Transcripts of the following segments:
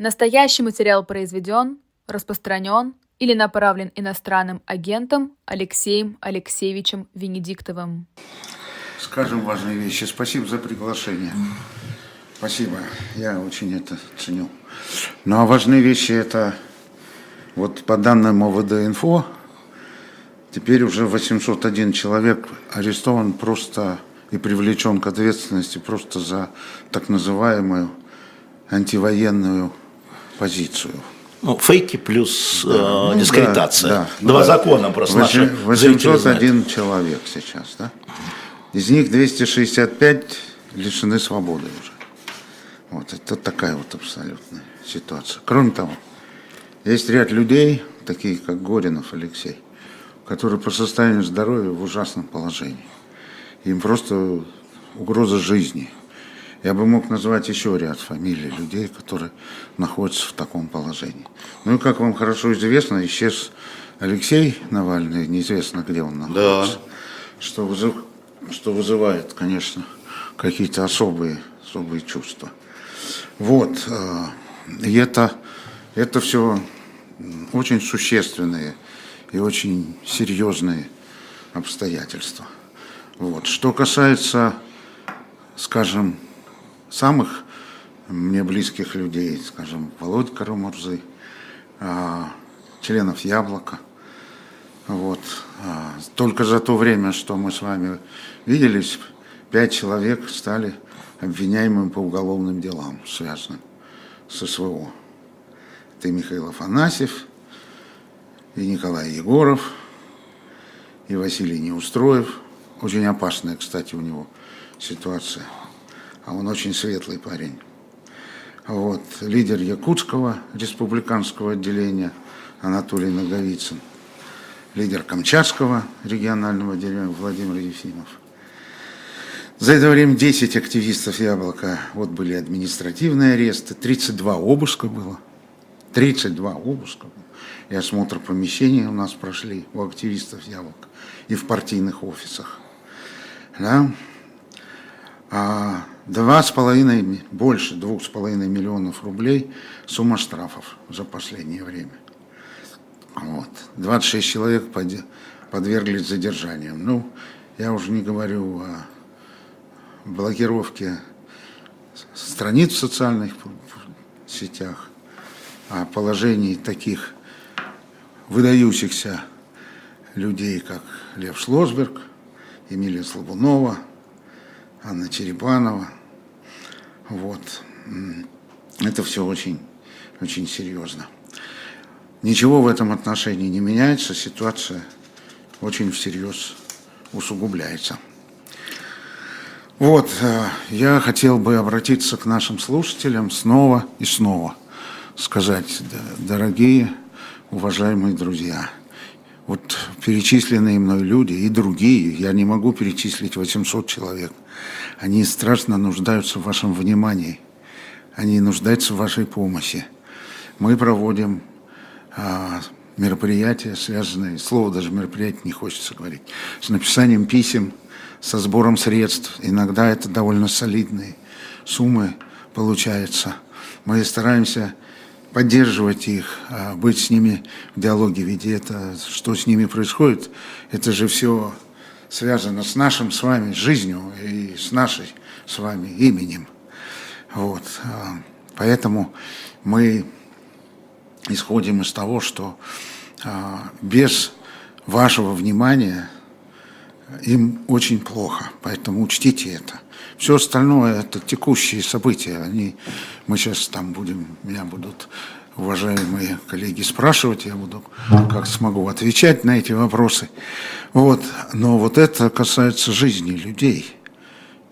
Настоящий материал произведен, распространен или направлен иностранным агентом Алексеем Алексеевичем Венедиктовым. Скажем важные вещи. Спасибо за приглашение. Спасибо. Я очень это ценю. Ну а важные вещи это вот по данным ОВД-инфо, теперь уже 801 человек арестован просто и привлечен к ответственности просто за так называемую антивоенную позицию. Ну, фейки плюс да, э, ну, дискредитация. Да, да. Два да. закона просто 8, 801 человек сейчас, да? Из них 265 лишены свободы уже. Вот это такая вот абсолютная ситуация. Кроме того, есть ряд людей, такие как Горинов Алексей, которые по состоянию здоровья в ужасном положении. Им просто угроза жизни. Я бы мог назвать еще ряд фамилий людей, которые находятся в таком положении. Ну и как вам хорошо известно, исчез Алексей Навальный, неизвестно где он находится. Да. Что, вызыв... что вызывает, конечно, какие-то особые, особые чувства. Вот. Э, и это, это все очень существенные и очень серьезные обстоятельства. Вот. Что касается, скажем, самых мне близких людей, скажем, Володь Карамурзы, э, членов Яблока, вот. Э, только за то время, что мы с вами виделись, пять человек стали обвиняемым по уголовным делам, связанным с СВО. И Михаил Афанасьев, и Николай Егоров, и Василий Неустроев. Очень опасная, кстати, у него ситуация. А он очень светлый парень. Вот. Лидер Якутского республиканского отделения Анатолий Наговицын. Лидер Камчатского регионального отделения Владимир Ефимов. За это время 10 активистов «Яблока», вот были административные аресты, 32 обыска было. 32 обыска. И осмотр помещений у нас прошли у активистов «Яблока» и в партийных офисах. Да? А два с половиной, больше двух с половиной миллионов рублей сумма штрафов за последнее время. Вот. 26 человек подверглись задержаниям. Ну, я уже не говорю о блокировки страниц в социальных сетях, о положении таких выдающихся людей, как Лев Шлосберг, Эмилия Слабунова, Анна Черепанова. Вот. Это все очень, очень серьезно. Ничего в этом отношении не меняется, ситуация очень всерьез усугубляется. Вот, э, я хотел бы обратиться к нашим слушателям снова и снова, сказать, дорогие, уважаемые друзья, вот перечисленные мной люди и другие, я не могу перечислить 800 человек, они страшно нуждаются в вашем внимании, они нуждаются в вашей помощи. Мы проводим а, мероприятия, связанные, слово даже мероприятие не хочется говорить, с написанием писем со сбором средств. Иногда это довольно солидные суммы получаются. Мы стараемся поддерживать их, а, быть с ними в диалоге, ведь это, что с ними происходит, это же все связано с нашим с вами жизнью и с нашей с вами именем. Вот. А, поэтому мы исходим из того, что а, без вашего внимания им очень плохо, поэтому учтите это. Все остальное это текущие события. Они, мы сейчас там будем, меня будут уважаемые коллеги спрашивать, я буду как смогу отвечать на эти вопросы. Вот. Но вот это касается жизни людей.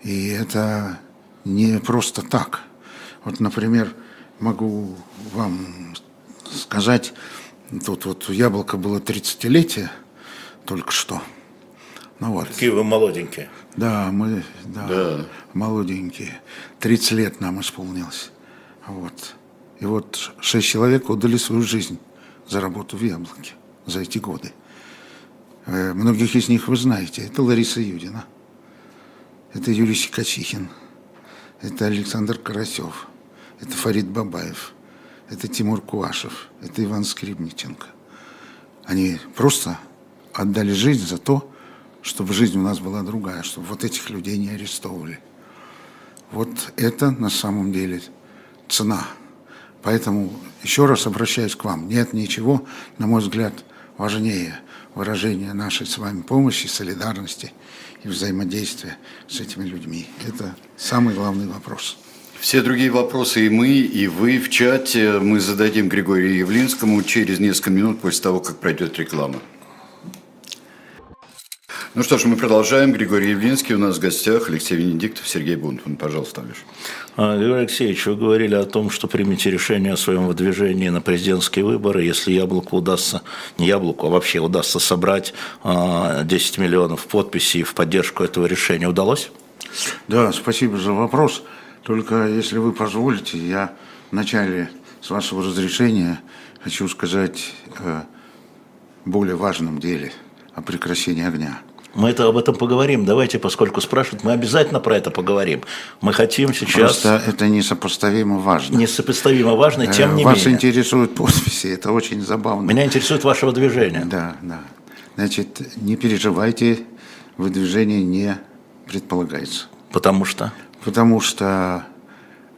И это не просто так. Вот, например, могу вам сказать, тут вот у Яблока было 30-летие только что – ну вот. Какие вы молоденькие. Да, мы да, да. молоденькие. 30 лет нам исполнилось. Вот. И вот шесть человек отдали свою жизнь за работу в Яблоке за эти годы. Э, многих из них вы знаете. Это Лариса Юдина, это Юрий Щекочихин, это Александр Карасев, это Фарид Бабаев, это Тимур Куашев, это Иван Скрипниченко. Они просто отдали жизнь за то, чтобы жизнь у нас была другая, чтобы вот этих людей не арестовывали. Вот это на самом деле цена. Поэтому еще раз обращаюсь к вам. Нет ничего, на мой взгляд, важнее выражения нашей с вами помощи, солидарности и взаимодействия с этими людьми. Это самый главный вопрос. Все другие вопросы и мы, и вы в чате мы зададим Григорию Явлинскому через несколько минут после того, как пройдет реклама. Ну что ж, мы продолжаем. Григорий Явлинский у нас в гостях, Алексей Венедиктов, Сергей Бунтман. Пожалуйста, Алеш. А, Григорий Алексеевич, вы говорили о том, что примете решение о своем выдвижении на президентские выборы, если Яблоку удастся, не Яблоку, а вообще удастся собрать 10 а, миллионов подписей в поддержку этого решения. Удалось? Да, спасибо за вопрос. Только если вы позволите, я вначале, с вашего разрешения, хочу сказать о более важном деле, о прекращении огня. Мы это об этом поговорим. Давайте, поскольку спрашивают, мы обязательно про это поговорим. Мы хотим сейчас... Просто это несопоставимо важно. Несопоставимо важно, э, тем не Вас менее. Вас интересуют подписи, это очень забавно. Меня интересует вашего движения. Да, да. Значит, не переживайте, выдвижение не предполагается. Потому что? Потому что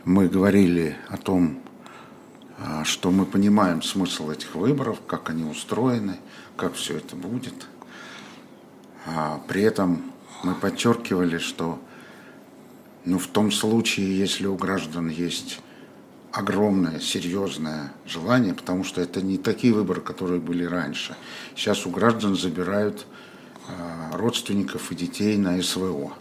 мы говорили о том, а, что мы понимаем смысл этих выборов, как они устроены, как все это будет – при этом мы подчеркивали, что ну, в том случае, если у граждан есть огромное, серьезное желание, потому что это не такие выборы, которые были раньше. Сейчас у граждан забирают э, родственников и детей на СВО.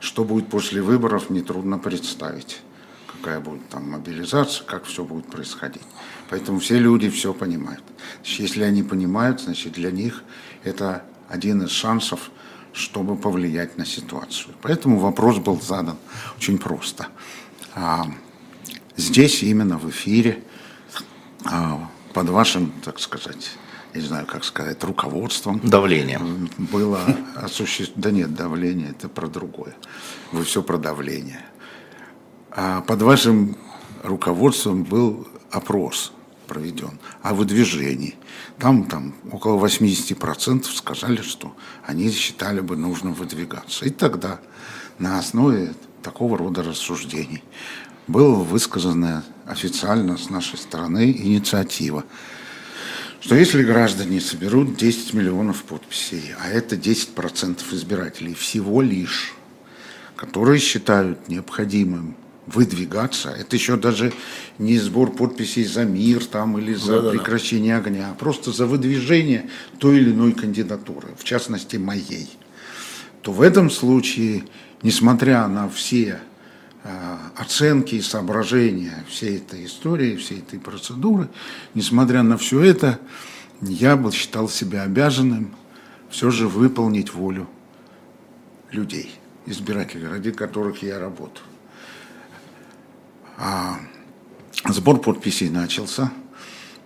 Что будет после выборов, нетрудно представить. Какая будет там мобилизация, как все будет происходить. Поэтому все люди все понимают. Если они понимают, значит для них это один из шансов, чтобы повлиять на ситуацию. Поэтому вопрос был задан очень просто. А, здесь именно в эфире а, под вашим, так сказать, не знаю, как сказать, руководством. Давлением. Было осуществлено... Да нет, давление – это про другое. Вы все про давление. А под вашим руководством был опрос проведен о выдвижении. Там, там около 80% сказали, что они считали бы нужно выдвигаться. И тогда на основе такого рода рассуждений была высказана официально с нашей стороны инициатива, что если граждане соберут 10 миллионов подписей, а это 10% избирателей всего лишь, которые считают необходимым выдвигаться. Это еще даже не сбор подписей за мир там, или за да, прекращение да. огня, а просто за выдвижение той или иной кандидатуры, в частности моей. То в этом случае, несмотря на все э, оценки и соображения всей этой истории, всей этой процедуры, несмотря на все это, я бы считал себя обязанным все же выполнить волю людей, избирателей, ради которых я работаю. А сбор подписей начался.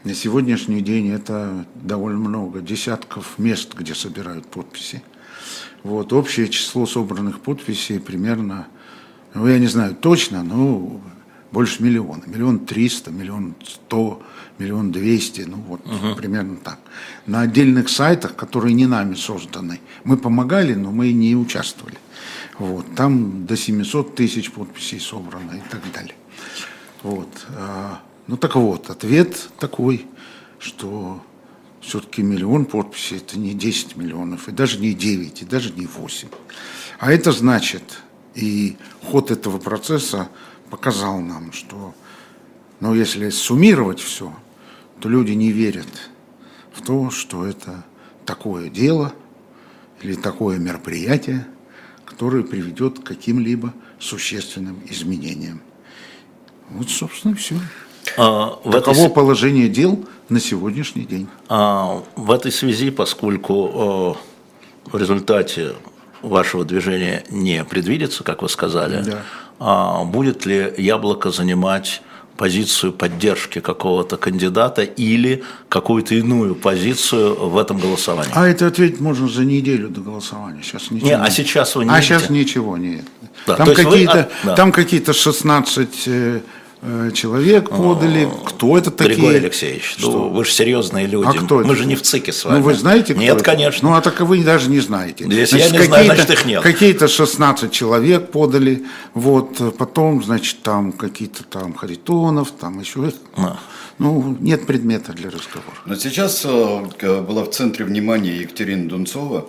На сегодняшний день это довольно много, десятков мест, где собирают подписи. Вот, общее число собранных подписей примерно, ну, я не знаю точно, но больше миллиона. Миллион триста, миллион сто, миллион двести, ну вот угу. примерно так. На отдельных сайтах, которые не нами созданы, мы помогали, но мы не участвовали. Вот, там до 700 тысяч подписей собрано и так далее. Вот. А, ну так вот, ответ такой, что все-таки миллион подписей это не 10 миллионов, и даже не 9, и даже не 8. А это значит, и ход этого процесса показал нам, что ну, если суммировать все, то люди не верят в то, что это такое дело или такое мероприятие, которое приведет к каким-либо существенным изменениям. Вот, собственно, все. А, в Таково этой... положение дел на сегодняшний день. А, в этой связи, поскольку э, в результате вашего движения не предвидится, как вы сказали, да. а, будет ли яблоко занимать позицию поддержки какого-то кандидата или какую-то иную позицию в этом голосовании? А это ответить можно за неделю до голосования. Сейчас ничего. Не, а сейчас вы не А видите? сейчас ничего нет. Да, там какие-то, а, да. там какие-то 16 э, человек подали. Кто это такие? Григорий Алексеевич, Что? ну, вы же серьезные люди. А кто Мы это? же не в ЦИКе с вами. Ну, вы знаете, кто Нет, это? конечно. Ну, а так вы даже не знаете. Если я не знаю, какие-то- значит, их нет. Какие-то 16 человек подали, вот, э, потом, значит, там какие-то там Харитонов, там еще... А. Ну, нет предмета для разговора. Но сейчас э, была в центре внимания Екатерина Дунцова,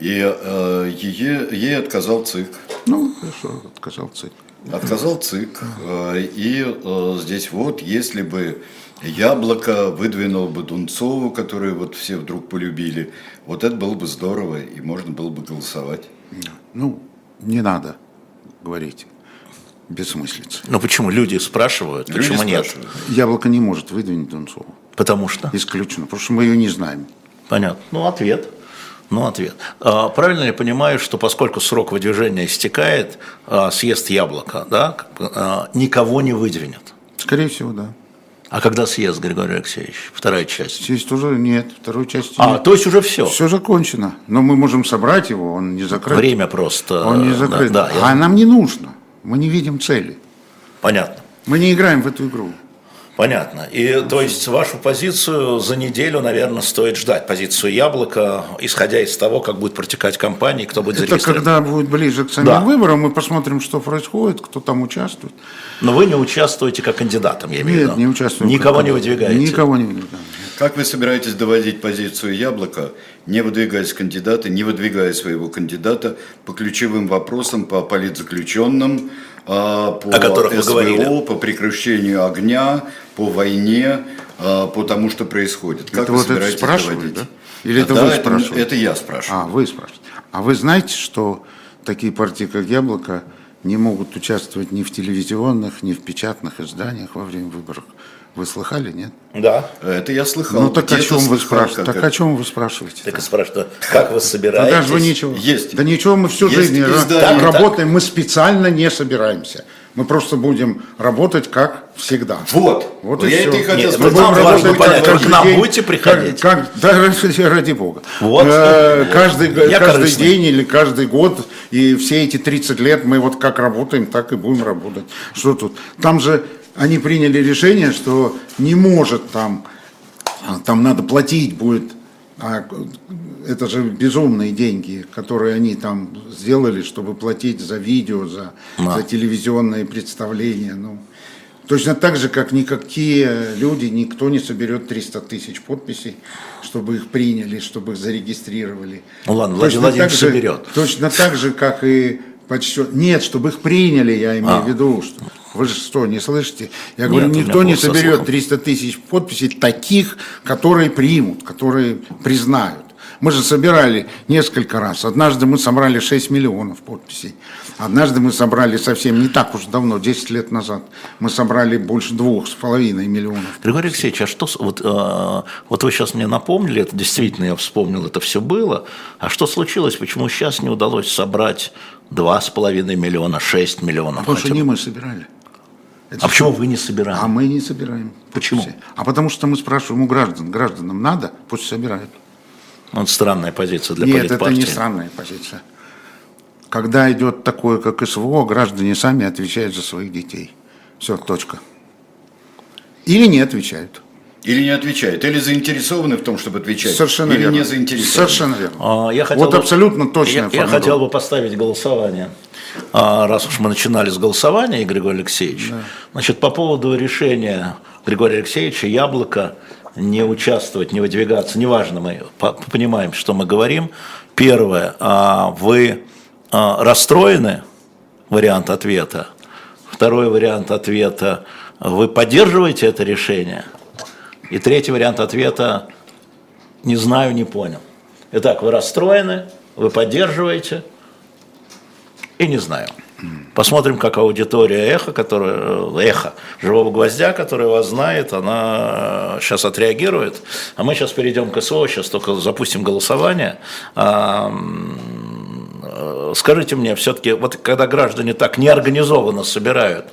и э, ей, ей отказал ЦИК. Ну, хорошо, отказал ЦИК. Отказал ЦИК. э, И э, здесь вот, если бы Яблоко выдвинул бы Дунцову, которую вот все вдруг полюбили, вот это было бы здорово, и можно было бы голосовать. Ну, не надо говорить бессмыслицы. Ну почему? Люди спрашивают, Люди почему нет? спрашивают. Яблоко не может выдвинуть Дунцову. Потому что? Исключено, потому что мы ее не знаем. Понятно. Ну, ответ. Ну, ответ. А, правильно ли я понимаю, что поскольку срок выдвижения истекает, а, съезд яблоко, да, а, никого не выдвинет? Скорее всего, да. А когда съезд, Григорий Алексеевич? Вторая часть. Здесь тоже нет, второй части А, нет. то есть уже все. Все закончено. Но мы можем собрать его, он не закрыт. Время просто. Он не да, закрыт. Да, я а нам не нужно. Мы не видим цели. Понятно. Мы не играем в эту игру. Понятно. И то есть вашу позицию за неделю, наверное, стоит ждать. Позицию яблока, исходя из того, как будет протекать кампания, кто будет Это когда будет ближе к самим Да. выборам, мы посмотрим, что происходит, кто там участвует. Но вы не участвуете как кандидатом, я имею в Нет, виду. не участвуем. Никого не выдвигаете. Никого не выдвигаем. Как вы собираетесь доводить позицию Яблока, не выдвигаясь кандидата, не выдвигая своего кандидата по ключевым вопросам, по политзаключенным, по О которых вы СВО, говорили. по прекращению огня, по войне, а, по тому, что происходит? Как Это вы вот это собираетесь спрашивали, доводить? да? Или это Да, вы это, спрашивали? это я спрашиваю. А, вы спрашиваете. А вы знаете, что такие партии, как «Яблоко», не могут участвовать ни в телевизионных, ни в печатных изданиях во время выборов? Вы слыхали, нет? Да. Это я слыхал. Ну так о чем вы спрашиваете? как Так это. о чем вы спрашиваете? Так и спрашивают, как вы Да собираетесь? даже вы ничего. Есть. Да ничего, мы всю Есть жизнь издание. работаем, мы специально не собираемся. Мы просто будем работать как всегда. Вот. Вот и я всё. это и хотел Нет, Мы будем понять, как вы к нам день, будете приходить? Как, как- да, ради, бога. Вот. Э, каждый Я каждый корыстный. день или каждый год, и все эти 30 лет мы вот как работаем, так и будем работать. Что тут? Там же они приняли решение, что не может там, а, там надо платить будет. А это же безумные деньги, которые они там сделали, чтобы платить за видео, за, Да. за телевизионные представления. Ну, точно так же, как никакие люди, никто не соберет 300 тысяч подписей, чтобы их приняли, чтобы их зарегистрировали. Ну ладно, Точно Владимир так Владимирович же- соберет. Точно так же, как и подсчет. Нет, чтобы их приняли, я имею А. в виду. Что... Вы же что, не слышите? Я Нет, говорю, никто не соберет слухом. 300 тысяч подписей таких, которые примут, которые признают. Мы же собирали несколько раз. Однажды мы собрали 6 миллионов подписей. Однажды мы собрали совсем не так уж давно, 10 лет назад. Мы собрали больше двух с половиной миллионов. Григорий Алексеевич, а что, вот, э, вот вы сейчас мне напомнили, это действительно я вспомнил, это все было, а что случилось, почему сейчас не удалось собрать 2,5 миллиона, 6 миллионов? Потому хотя что не мы собирали. Это А почему вы не собираете? А мы не собираем. Почему? подписи. А потому что мы спрашиваем у граждан. Гражданам надо, пусть собирают. Вот странная позиция для Нет, это политпартии. не странная позиция. Когда идет такое, как СВО, граждане сами отвечают за своих детей. Все, точка. Или не отвечают. Или не отвечает, или заинтересованы в том, чтобы отвечать, Совершенно или верно. не заинтересованы. Совершенно верно. А, Я хотел вот бы- абсолютно точная я, я хотел бы поставить голосование. А, Раз уж мы начинали с голосования, Григорий Алексеевич, значит, по поводу решения Григория Алексеевича Яблоко не участвовать, не выдвигаться, неважно, мы по- понимаем, что мы говорим. Первое, а, вы расстроены, вариант ответа. Второй вариант ответа, вы поддерживаете это решение. И третий вариант ответа, не знаю, не понял. Итак, вы расстроены, вы поддерживаете и не знаю. Посмотрим, как аудитория эхо, которая, э, эхо живого гвоздя, которая вас знает, она сейчас отреагирует. А мы сейчас перейдем к СО, сейчас только запустим голосование. А, э, Скажите мне, все-таки, вот когда граждане так неорганизованно собирают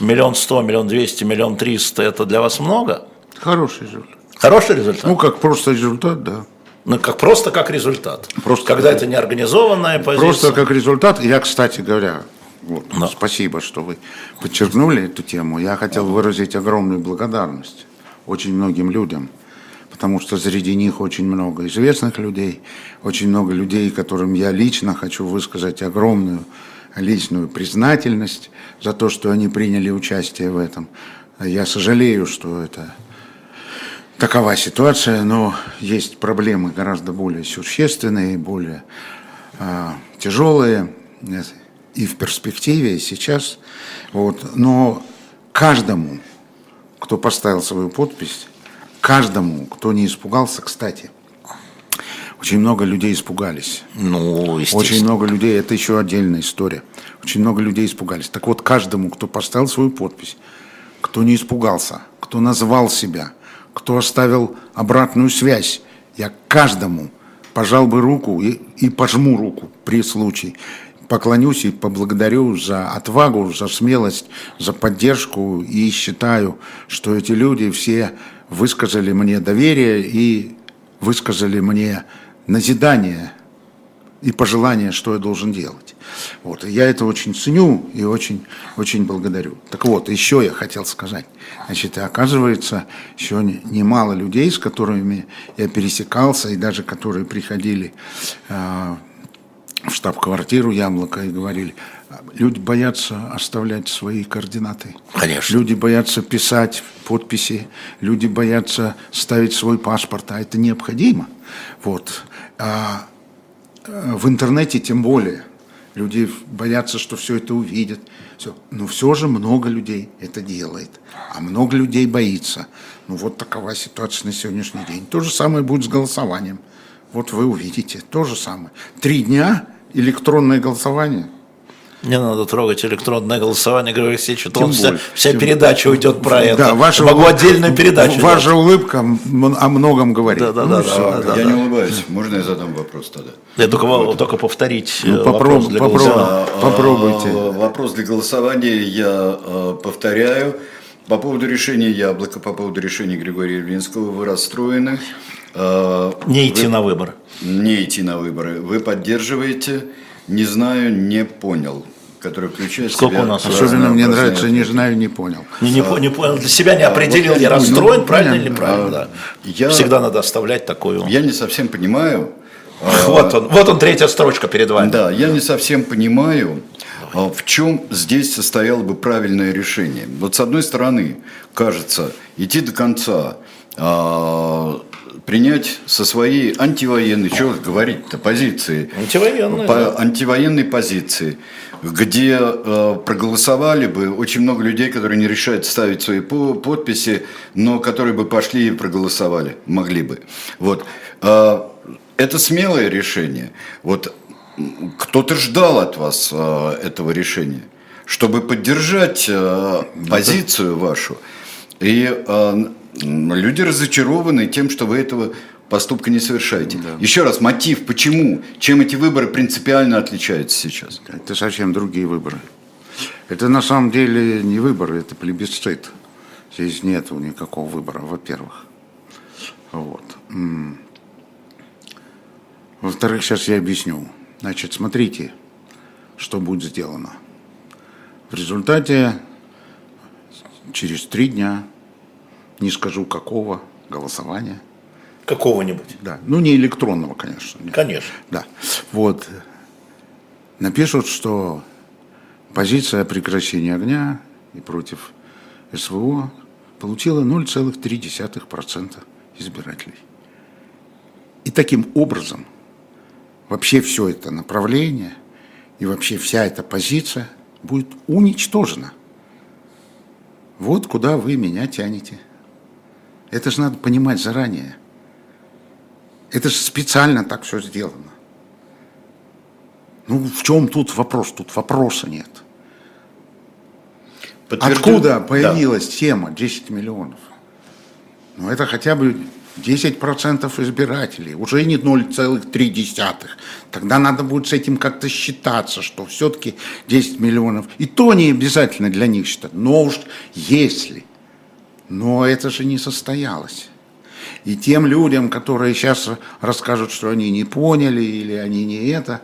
миллион сто, миллион двести, миллион триста, это для вас много? Хороший результат. Хороший результат? Ну, как просто результат, да. Ну, как, просто как результат. Просто Когда как- это неорганизованная позиция. Просто как результат. Я, кстати говоря, Вот. Да. Спасибо, что вы подчеркнули эту тему. Я хотел выразить огромную благодарность очень многим людям, потому что среди них очень много известных людей, очень много людей, которым я лично хочу высказать огромную личную признательность за то, что они приняли участие в этом. Я сожалею, что это такова ситуация, но есть проблемы гораздо более существенные, более э, тяжелые и в перспективе, и сейчас. Вот. Но каждому, кто поставил свою подпись, каждому, кто не испугался, кстати, очень много людей испугались. Ну, Очень много людей, это еще отдельная история. Очень много людей испугались. Так вот, каждому, кто поставил свою подпись, кто не испугался, кто назвал себя, кто оставил обратную связь, я каждому пожал бы руку и, и пожму руку при случае. Поклонюсь и поблагодарю за отвагу, за смелость, за поддержку и считаю, что эти люди все высказали мне доверие и высказали мне назидание и пожелание, что я должен делать. Вот. И я это очень ценю и очень, очень благодарю. Так вот, еще я хотел сказать. Значит, оказывается, еще немало людей, с которыми я пересекался, и даже которые приходили э, в штаб-квартиру Яблоко и говорили, люди боятся оставлять свои координаты. Конечно. Люди боятся писать подписи, люди боятся ставить свой паспорт, а это необходимо. Вот. А в интернете тем более. Люди боятся, что все это увидят. Все. Но все же много людей это делает. А много людей боится. Ну вот такова ситуация на сегодняшний день. То же самое будет с голосованием. Вот вы увидите. То же самое. Три дня электронное голосование – не надо трогать электронное голосование, Григорий Алексеевич, а то вся, вся передача уйдет про это. Да, ваша Могу улыбка, отдельную передачу. Ваша дать. улыбка о многом говорит. Да, да, ну, да, да, да, Я да, не улыбаюсь. Можно я задам вопрос тогда? Я только, вот. только повторить ну, попроб, вопрос для попроб, голосования. Попробуйте. Вопрос для голосования я э, повторяю. По поводу решения Яблока, по поводу решения Григория Явлинского, вы расстроены. Э, не идти вы, на выборы. Не идти на выборы. Вы поддерживаете не знаю, не понял который включает Сколько себя у нас? Особенно мне нравится «не знаю, не понял». Не, не, а, не понял, для себя не определил, вот я, я расстроен, ну, правильно или неправильно, а, да. Я, Всегда надо оставлять такую. Я не совсем понимаю. Вот он, вот он третья строчка перед вами. Да, я не совсем понимаю, а, в чем здесь состояло бы правильное решение. Вот с одной стороны, кажется, идти до конца, принять со своей антивоенной, что говорить-то, позиции. Антивоенной. По, да. Антивоенной позиции, где э, проголосовали бы очень много людей, которые не решают ставить свои по, подписи, но которые бы пошли и проголосовали, могли бы. Вот. Э, это смелое решение. Вот кто-то ждал от вас э, этого решения, чтобы поддержать э, позицию вашу. И э, люди разочарованы тем, что вы этого поступка не совершаете. Да. Еще раз, мотив, почему, чем эти выборы принципиально отличаются сейчас? Это совсем другие выборы. Это на самом деле не выборы, это плебисцит. Здесь нет никакого выбора, во-первых. Вот. Во-вторых, сейчас я объясню. Значит, смотрите, что будет сделано. В результате через три дня не скажу какого голосования. Какого-нибудь? Да. Ну, не электронного, конечно. Нет. Конечно. Да. Вот. Напишут, что позиция прекращения огня и против СВО получила 0,3% избирателей. И таким образом вообще все это направление и вообще вся эта позиция будет уничтожена. Вот куда вы меня тянете. Это же надо понимать заранее. Это же специально так все сделано. Ну, в чем тут вопрос? Тут вопроса нет. Подтвержден... Откуда появилась да. тема 10 миллионов? Ну, это хотя бы 10% избирателей, уже не 0,3. Тогда надо будет с этим как-то считаться, что все-таки 10 миллионов. И то не обязательно для них считать. Но уж если но это же не состоялось. И тем людям, которые сейчас расскажут, что они не поняли или они не это,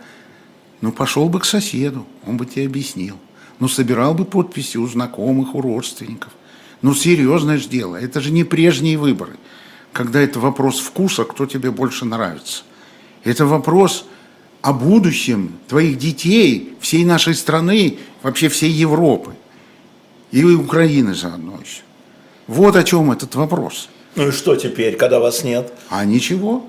ну пошел бы к соседу, он бы тебе объяснил. Ну, собирал бы подписи у знакомых, у родственников. Ну, серьезное же дело. Это же не прежние выборы, когда это вопрос вкуса, кто тебе больше нравится. Это вопрос о будущем твоих детей, всей нашей страны, вообще всей Европы. И Украины заодно еще. Вот о чем этот вопрос. Ну и что теперь, когда вас нет? А ничего.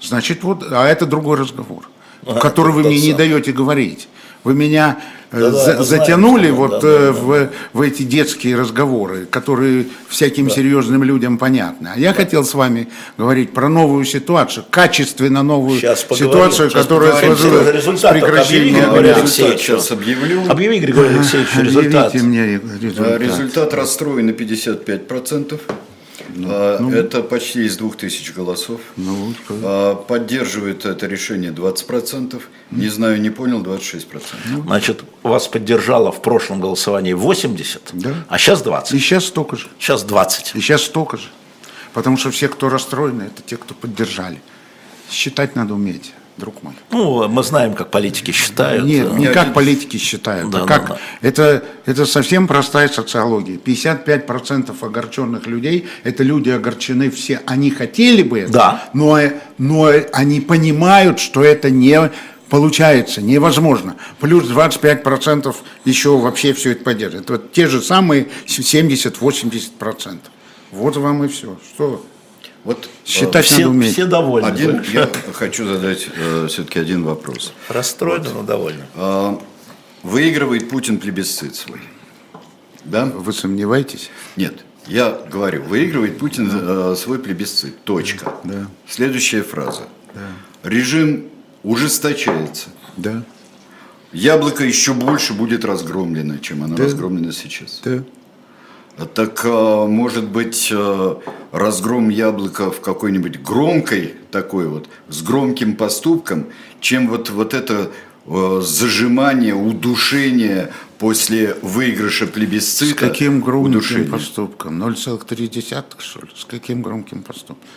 Значит, вот, а это другой разговор, а, который вы мне сам. не даете говорить. Вы меня да, за, да, затянули знаем, вот да, э, в, да. в эти детские разговоры, которые всяким да. серьезным людям понятны. А я да. хотел с вами говорить про новую ситуацию, качественно новую Сейчас ситуацию, Сейчас которая сложилась с прекращением Григорий Алексеевич. Сейчас объявлю. Объяви, Григорий Алексеевич, результат. мне результат. Результат расстроен на 55%. Ну, а, ну, это почти из двух тысяч голосов. Ну, а, поддерживает это решение 20%. Не знаю, не понял, 26%. Ну, Значит, вас поддержало в прошлом голосовании 80, да. а сейчас 20. И сейчас столько же. Сейчас 20. И сейчас столько же. Потому что все, кто расстроены, это те, кто поддержали. Считать надо уметь друг мой. Ну, мы знаем, как политики считают. Нет, не как политики считают, да, а как... Да, да. Это, это совсем простая социология. 55% огорченных людей, это люди огорчены все, они хотели бы это, да. но, но они понимают, что это не получается, невозможно. Плюс 25% еще вообще все это поддерживает. Вот те же самые 70-80%. Вот вам и все. Что вот считать все, надо уметь. Все довольны. Один, я хочу задать э, все-таки один вопрос. Расстроены, вот. но довольны. Э, выигрывает Путин плебисцит свой. Да? Вы сомневаетесь? Нет. Я говорю, выигрывает Путин э, свой плебисцит. Точка. Да. Следующая фраза. Да. Режим ужесточается. Да. Яблоко еще больше будет разгромлено, чем оно да. разгромлено сейчас. Да. Так, а, может быть, а, разгром яблока в какой-нибудь громкой такой вот, с громким поступком, чем вот, вот это а, зажимание, удушение после выигрыша плебисцита. С каким громким удушение. поступком? 0,3 что ли? С каким громким поступком?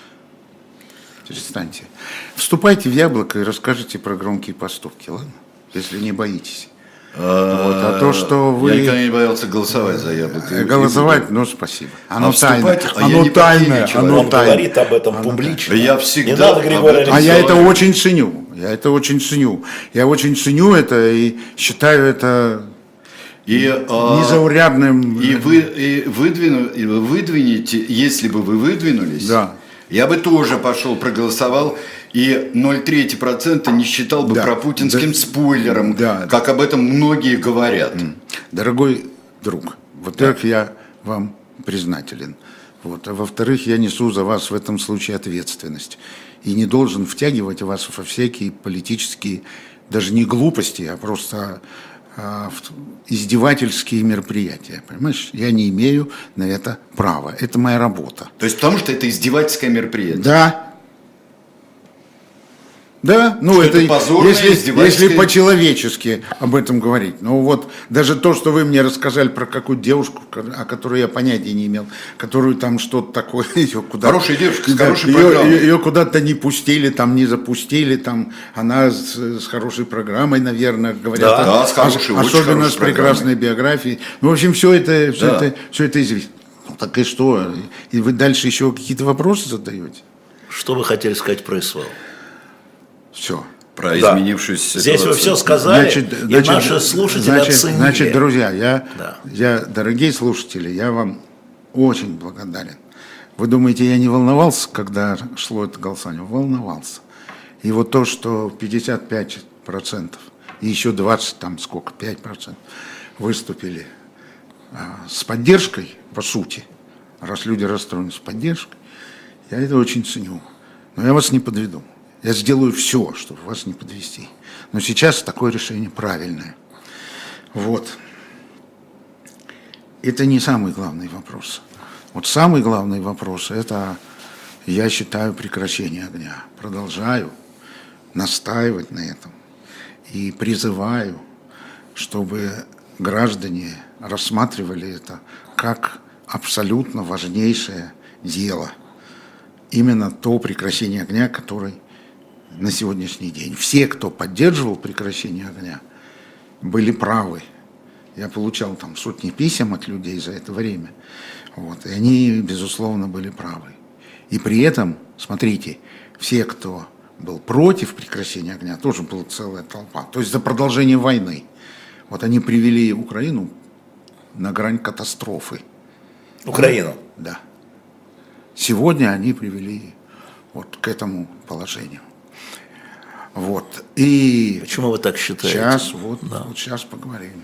Перестаньте. Вступайте в яблоко и расскажите про громкие поступки, ладно? Если не боитесь. Вот, а то, что вы... Я никогда не боялся голосовать за яблоко. Голосовать, ну, спасибо. Оно а тайное. А оно тайное. Оно Он тайное. говорит об этом оно публично. Я всегда... Не надо, Григорий А я это очень ценю. Я это очень ценю. Я очень ценю это и считаю это и, а, незаурядным. И вы и выдвину, и вы выдвинете, если бы вы выдвинулись, да. я бы тоже пошел, проголосовал и 0,3% не считал бы да, пропутинским да, спойлером, да, как об этом многие говорят. Дорогой друг, во-первых, да. я вам признателен. Вот. А во-вторых, я несу за вас в этом случае ответственность. И не должен втягивать вас во всякие политические, даже не глупости, а просто а, издевательские мероприятия. Понимаешь, я не имею на это права. Это моя работа. То есть потому что это издевательское мероприятие? Да, да, ну это, это позорное, если, если по-человечески об этом говорить. Ну вот даже то, что вы мне рассказали про какую девушку, о которой я понятия не имел, которую там что-то такое, ее куда Хорошая девушка с да, хорошей ее, программой. Ее, ее куда-то не пустили, там не запустили, там она с, с хорошей программой, наверное, говорят. Да, да с хорошей, ос, Особенно с прекрасной биографией. Ну, в общем, все это, все да. это, все это известно. Ну так и что? И вы дальше еще какие-то вопросы задаете? Что вы хотели сказать про СВО? Все. Про да. изменившуюся Здесь вы все сказали, значит, и значит, наши слушатели значит, оценили. Значит, друзья, я, да. я, дорогие слушатели, я вам очень благодарен. Вы думаете, я не волновался, когда шло это голосование? Волновался. И вот то, что 55% и еще 20, там сколько, 5% выступили а, с поддержкой, по сути, раз люди расстроены с поддержкой, я это очень ценю. Но я вас не подведу. Я сделаю все, чтобы вас не подвести. Но сейчас такое решение правильное. Вот. Это не самый главный вопрос. Вот самый главный вопрос – это, я считаю, прекращение огня. Продолжаю настаивать на этом и призываю, чтобы граждане рассматривали это как абсолютно важнейшее дело. Именно то прекращение огня, которое на сегодняшний день. Все, кто поддерживал прекращение огня, были правы. Я получал там сотни писем от людей за это время. Вот. И они, безусловно, были правы. И при этом, смотрите, все, кто был против прекращения огня, тоже была целая толпа. То есть за продолжение войны. Вот они привели Украину на грань катастрофы. Украину? Да. Сегодня они привели вот к этому положению. Вот. И Почему вы так считаете? Сейчас, вот, да. вот сейчас поговорим.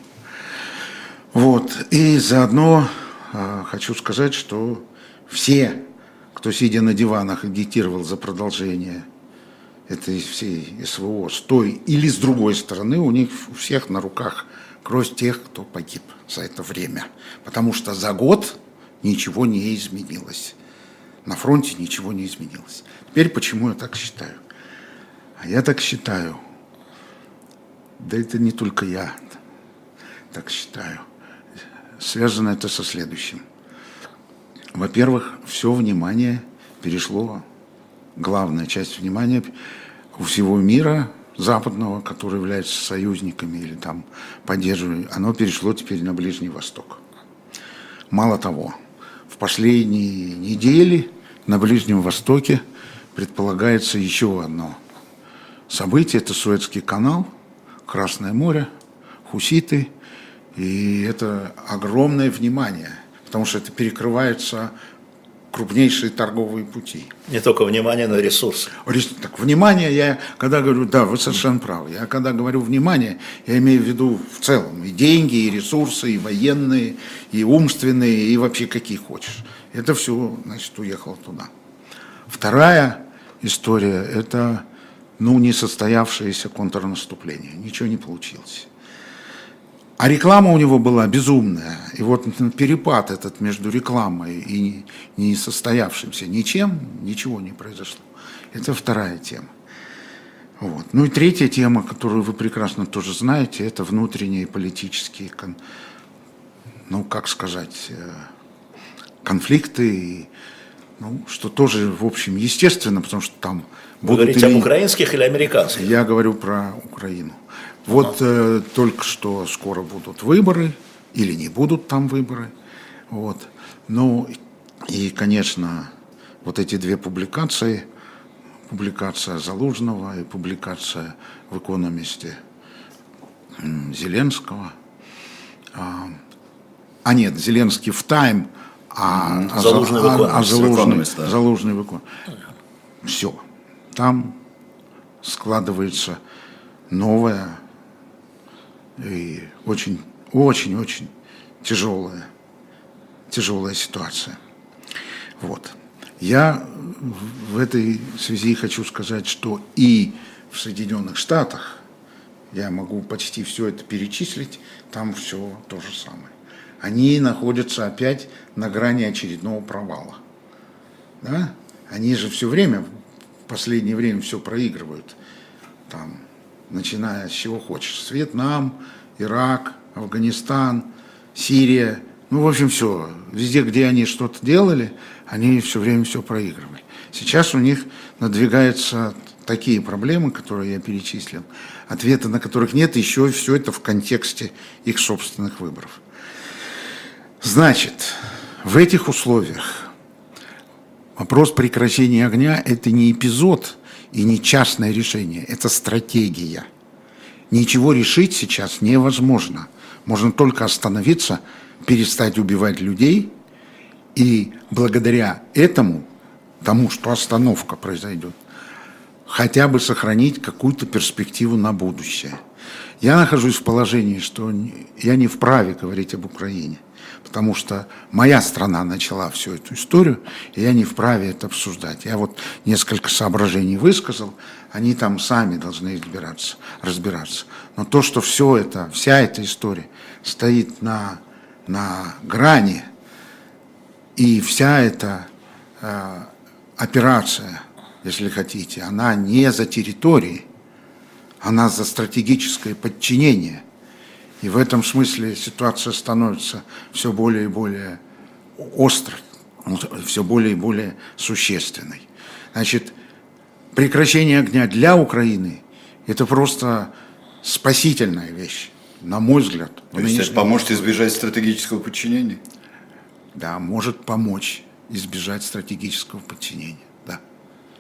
Вот. И заодно э, хочу сказать, что все, кто сидя на диванах агитировал за продолжение этой всей СВО с той или с другой стороны, у них у всех на руках кровь тех, кто погиб за это время. Потому что за год ничего не изменилось. На фронте ничего не изменилось. Теперь почему я так считаю? А я так считаю. Да это не только я так считаю. Связано это со следующим. Во-первых, все внимание перешло, главная часть внимания у всего мира западного, который является союзниками или там поддерживает, оно перешло теперь на Ближний Восток. Мало того, в последние недели на Ближнем Востоке предполагается еще одно событие. Это Суэцкий канал, Красное море, хуситы. И это огромное внимание, потому что это перекрывается крупнейшие торговые пути. Не только внимание, но и ресурсы. Так, внимание, я когда говорю, да, вы совершенно правы, я когда говорю внимание, я имею в виду в целом и деньги, и ресурсы, и военные, и умственные, и вообще какие хочешь. Это все, значит, уехало туда. Вторая история – это, ну, несостоявшееся контрнаступление. Ничего не получилось. А реклама у него была безумная. И вот перепад этот между рекламой и несостоявшимся ничем, ничего не произошло. Это вторая тема. Вот. Ну и третья тема, которую вы прекрасно тоже знаете, это внутренние политические, ну как сказать, э, конфликты, ну, что тоже, в общем, естественно, потому что там Вы будут... говорите или... об украинских или американских? Я говорю про Украину. Вот э, только что скоро будут выборы, или не будут там выборы. Вот. Ну и, конечно, вот эти две публикации, публикация Залужного и публикация в «Экономисте» Зеленского. А, а нет, Зеленский в «Тайм», а, а, Залужный а, а Залужный, да. Залужный выкон. Все. Там складывается новая и очень, очень, очень тяжелая, тяжелая ситуация. Вот. Я в этой связи хочу сказать, что и в Соединенных Штатах, я могу почти все это перечислить, там все то же самое. Они находятся опять на грани очередного провала. Да? Они же все время, в последнее время все проигрывают. Там начиная с чего хочешь. С Вьетнам, Ирак, Афганистан, Сирия. Ну, в общем, все. Везде, где они что-то делали, они все время все проигрывали. Сейчас у них надвигаются такие проблемы, которые я перечислил, ответа на которых нет, еще все это в контексте их собственных выборов. Значит, в этих условиях вопрос прекращения огня – это не эпизод – и не частное решение, это стратегия. Ничего решить сейчас невозможно. Можно только остановиться, перестать убивать людей, и благодаря этому, тому, что остановка произойдет, хотя бы сохранить какую-то перспективу на будущее. Я нахожусь в положении, что я не вправе говорить об Украине потому что моя страна начала всю эту историю, и я не вправе это обсуждать. Я вот несколько соображений высказал, они там сами должны разбираться. разбираться. Но то, что все это, вся эта история стоит на, на грани, и вся эта э, операция, если хотите, она не за территорией, она за стратегическое подчинение – и в этом смысле ситуация становится все более и более острой, все более и более существенной. Значит, прекращение огня для Украины – это просто спасительная вещь. на мой взгляд. То есть это поможет избежать стратегического подчинения? Да, может помочь избежать стратегического подчинения. Да,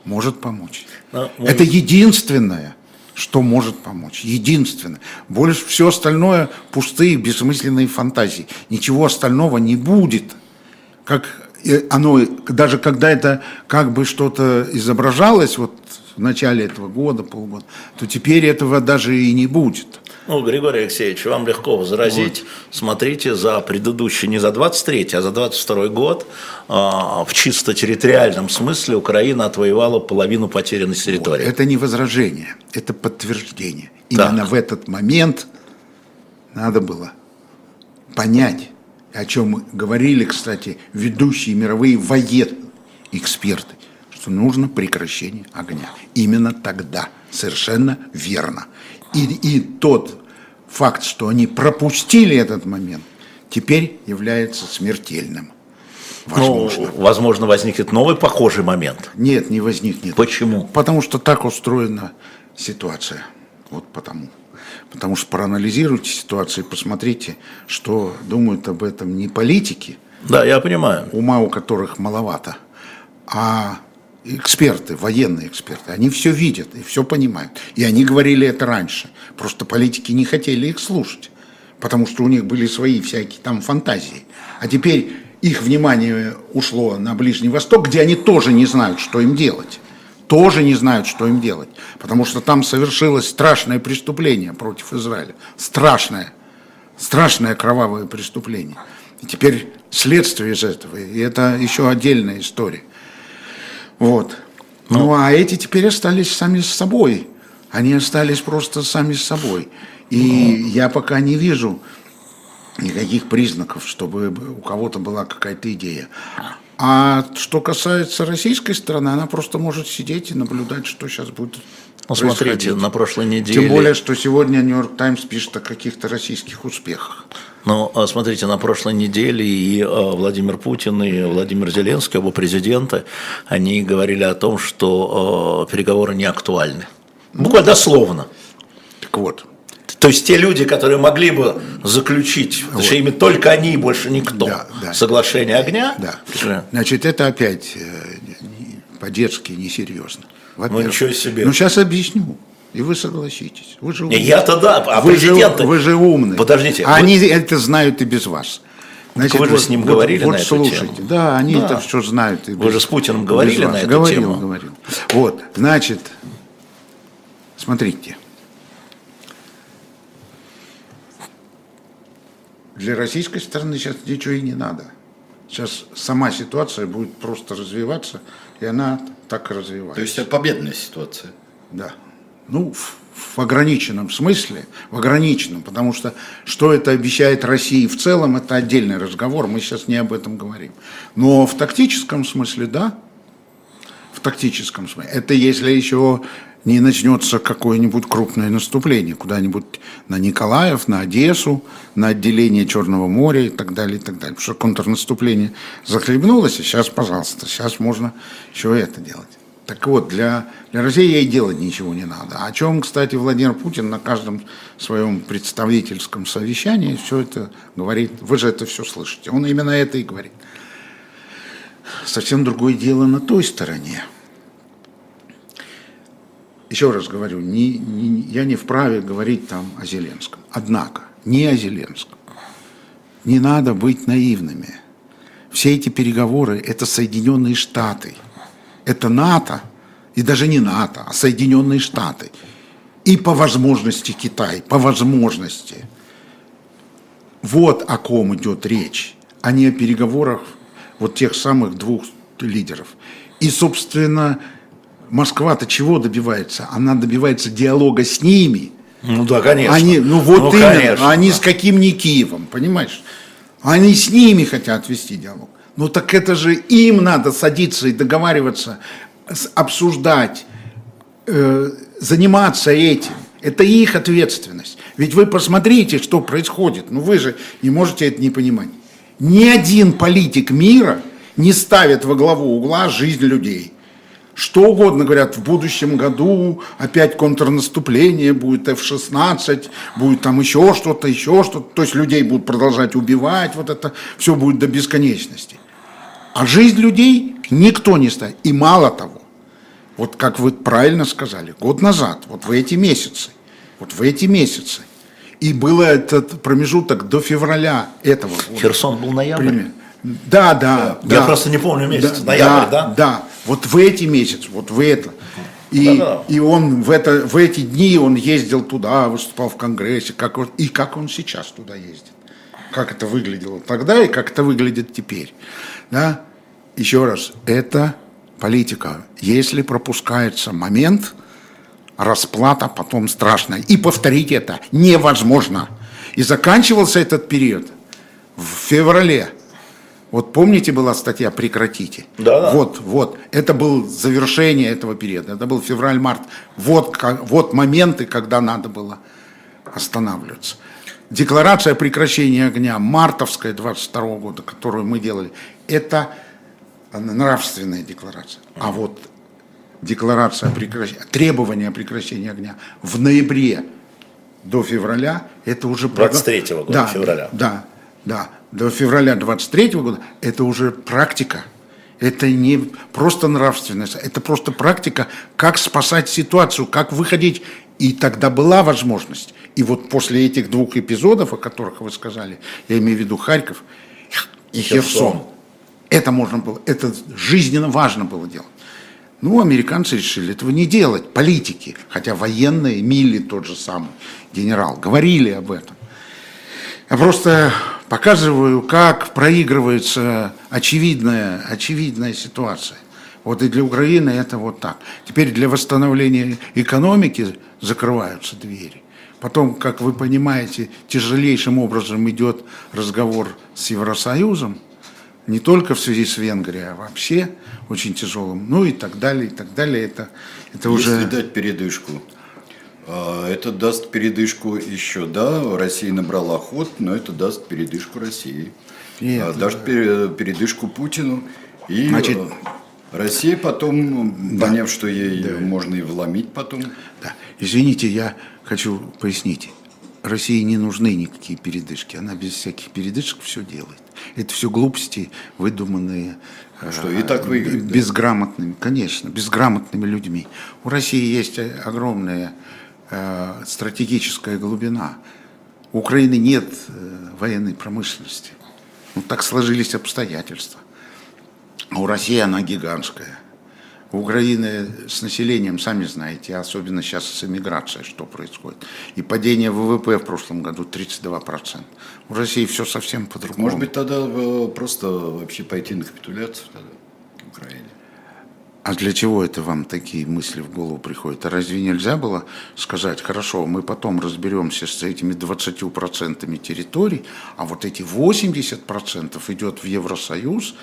может помочь. Но, может... Это единственное, что может помочь. Единственное. Больше все остальное пустые, бессмысленные фантазии. Ничего остального не будет. Как оно, даже когда это как бы что-то изображалось вот в начале этого года, полгода, то теперь этого даже и не будет. Ну, Григорий Алексеевич, вам легко возразить. Вот. Смотрите за предыдущий, не за 23 а за 22 год. А, в чисто территориальном смысле Украина отвоевала половину потерянной территории. Вот. Это не возражение, это подтверждение. Именно так. в этот момент надо было понять, о чем говорили, кстати, ведущие мировые военные эксперты, что нужно прекращение огня. Именно тогда. Совершенно верно. И, и тот факт, что они пропустили этот момент, теперь является смертельным. Возможно. Ну, возможно, возникнет новый похожий момент. Нет, не возникнет. Почему? Потому что так устроена ситуация. Вот потому. Потому что проанализируйте ситуацию и посмотрите, что думают об этом не политики. Да, я понимаю. Ума у которых маловато, а эксперты, военные эксперты, они все видят и все понимают. И они говорили это раньше. Просто политики не хотели их слушать, потому что у них были свои всякие там фантазии. А теперь их внимание ушло на Ближний Восток, где они тоже не знают, что им делать. Тоже не знают, что им делать. Потому что там совершилось страшное преступление против Израиля. Страшное. Страшное кровавое преступление. И теперь следствие из этого. И это еще отдельная история. Вот. Ну, ну а эти теперь остались сами с собой. Они остались просто сами с собой. И ну. я пока не вижу никаких признаков, чтобы у кого-то была какая-то идея. А что касается российской стороны, она просто может сидеть и наблюдать, что сейчас будет ну, смотрите, на прошлой неделе... Тем более, что сегодня Нью-Йорк Таймс пишет о каких-то российских успехах. Ну, а смотрите, на прошлой неделе и а, Владимир Путин, и Владимир Зеленский, оба президента, они говорили о том, что а, переговоры не актуальны. Буквально дословно. Так вот. То есть те люди, которые могли бы заключить, вот. что ими только они и больше никто, да, да. соглашение огня. Да. Значит, это опять э, по-детски несерьезно. Ну ничего себе. Ну сейчас объясню. И вы согласитесь. Вы же умный. Я-то да, а вы президенты... Же, вы же умный. Подождите. А вы... Они это знают и без вас. Значит, вы же вот, с ним вот, говорили вот, на эту слушайте, тему. Да, они да. это все знают. И без, вы же с Путиным говорили на эту говорил, тему. Говорил, Вот, значит, смотрите. Для российской стороны сейчас ничего и не надо. Сейчас сама ситуация будет просто развиваться, и она так и развивается. То есть это победная ситуация? Да. Ну, в, в ограниченном смысле, в ограниченном, потому что что это обещает России в целом, это отдельный разговор, мы сейчас не об этом говорим. Но в тактическом смысле, да, в тактическом смысле. Это если еще не начнется какое-нибудь крупное наступление куда-нибудь на Николаев, на Одессу, на отделение Черного моря и так далее, и так далее. Потому что контрнаступление захлебнулось, и сейчас, пожалуйста, сейчас можно еще это делать. Так вот, для, для России ей делать ничего не надо. О чем, кстати, Владимир Путин на каждом своем представительском совещании все это говорит. Вы же это все слышите. Он именно это и говорит. Совсем другое дело на той стороне еще раз говорю, не, не, я не вправе говорить там о Зеленском. Однако, не о Зеленском. Не надо быть наивными. Все эти переговоры – это Соединенные Штаты. Это НАТО, и даже не НАТО, а Соединенные Штаты. И по возможности Китай, по возможности. Вот о ком идет речь, а не о переговорах вот тех самых двух лидеров. И, собственно, Москва-то чего добивается? Она добивается диалога с ними. Ну да, конечно. Они, ну вот ну, именно, конечно, они да. с каким не Киевом, понимаешь? Они с ними хотят вести диалог. Ну так это же им надо садиться и договариваться, обсуждать, э, заниматься этим. Это их ответственность. Ведь вы посмотрите, что происходит. Ну вы же не можете это не понимать. Ни один политик мира не ставит во главу угла жизнь людей – что угодно говорят, в будущем году опять контрнаступление, будет F-16, будет там еще что-то, еще что-то, то есть людей будут продолжать убивать, вот это все будет до бесконечности. А жизнь людей никто не ставит. И мало того, вот как вы правильно сказали, год назад, вот в эти месяцы, вот в эти месяцы, и был этот промежуток до февраля этого года. Херсон был ноябрь? Пример. Да, да, да. Я просто не помню месяц. Да, Ноябрь, да? Да, да. Вот в эти месяцы, вот в это. И, да, да. и он в, это, в эти дни он ездил туда, выступал в Конгрессе, как он, и как он сейчас туда ездит. Как это выглядело тогда и как это выглядит теперь. Да? Еще раз, это политика. Если пропускается момент, расплата потом страшная. И повторить это невозможно. И заканчивался этот период в феврале вот помните, была статья «Прекратите». Да. Вот, вот. Это было завершение этого периода. Это был февраль-март. Вот, вот моменты, когда надо было останавливаться. Декларация о прекращении огня, мартовская 22 года, которую мы делали, это нравственная декларация. А вот декларация о прекращении, требование о прекращении огня в ноябре до февраля, это уже... 23 года, да, февраля. Да, да до февраля 23 года, это уже практика. Это не просто нравственность, это просто практика, как спасать ситуацию, как выходить. И тогда была возможность. И вот после этих двух эпизодов, о которых вы сказали, я имею в виду Харьков и Херсон, Херсон это можно было, это жизненно важно было делать. Ну, американцы решили этого не делать, политики, хотя военные, Милли тот же самый, генерал, говорили об этом. Я просто показываю, как проигрывается очевидная, очевидная ситуация. Вот и для Украины это вот так. Теперь для восстановления экономики закрываются двери. Потом, как вы понимаете, тяжелейшим образом идет разговор с Евросоюзом, не только в связи с Венгрией, а вообще очень тяжелым. Ну и так далее, и так далее. Это, это Если уже... дать передышку, а, это даст передышку еще, да, Россия набрала ход, но это даст передышку России. Нет, а, даст передышку Путину. И Значит, э, Россия потом, да, поняв, что ей да. можно и вломить потом. Да. Извините, я хочу пояснить. России не нужны никакие передышки. Она без всяких передышек все делает. Это все глупости, выдуманные а что и так выиграть, безграмотными, да? конечно, безграмотными людьми. У России есть огромная Э, стратегическая глубина. У Украины нет э, военной промышленности. Ну, так сложились обстоятельства. А у России она гигантская. У Украины с населением, сами знаете, особенно сейчас с эмиграцией, что происходит. И падение ВВП в прошлом году 32%. У России все совсем по-другому. Может быть, тогда э, просто вообще пойти на капитуляцию тогда в Украине? А для чего это вам такие мысли в голову приходят? А разве нельзя было сказать, хорошо, мы потом разберемся с этими 20% территорий, а вот эти 80% идет в Евросоюз,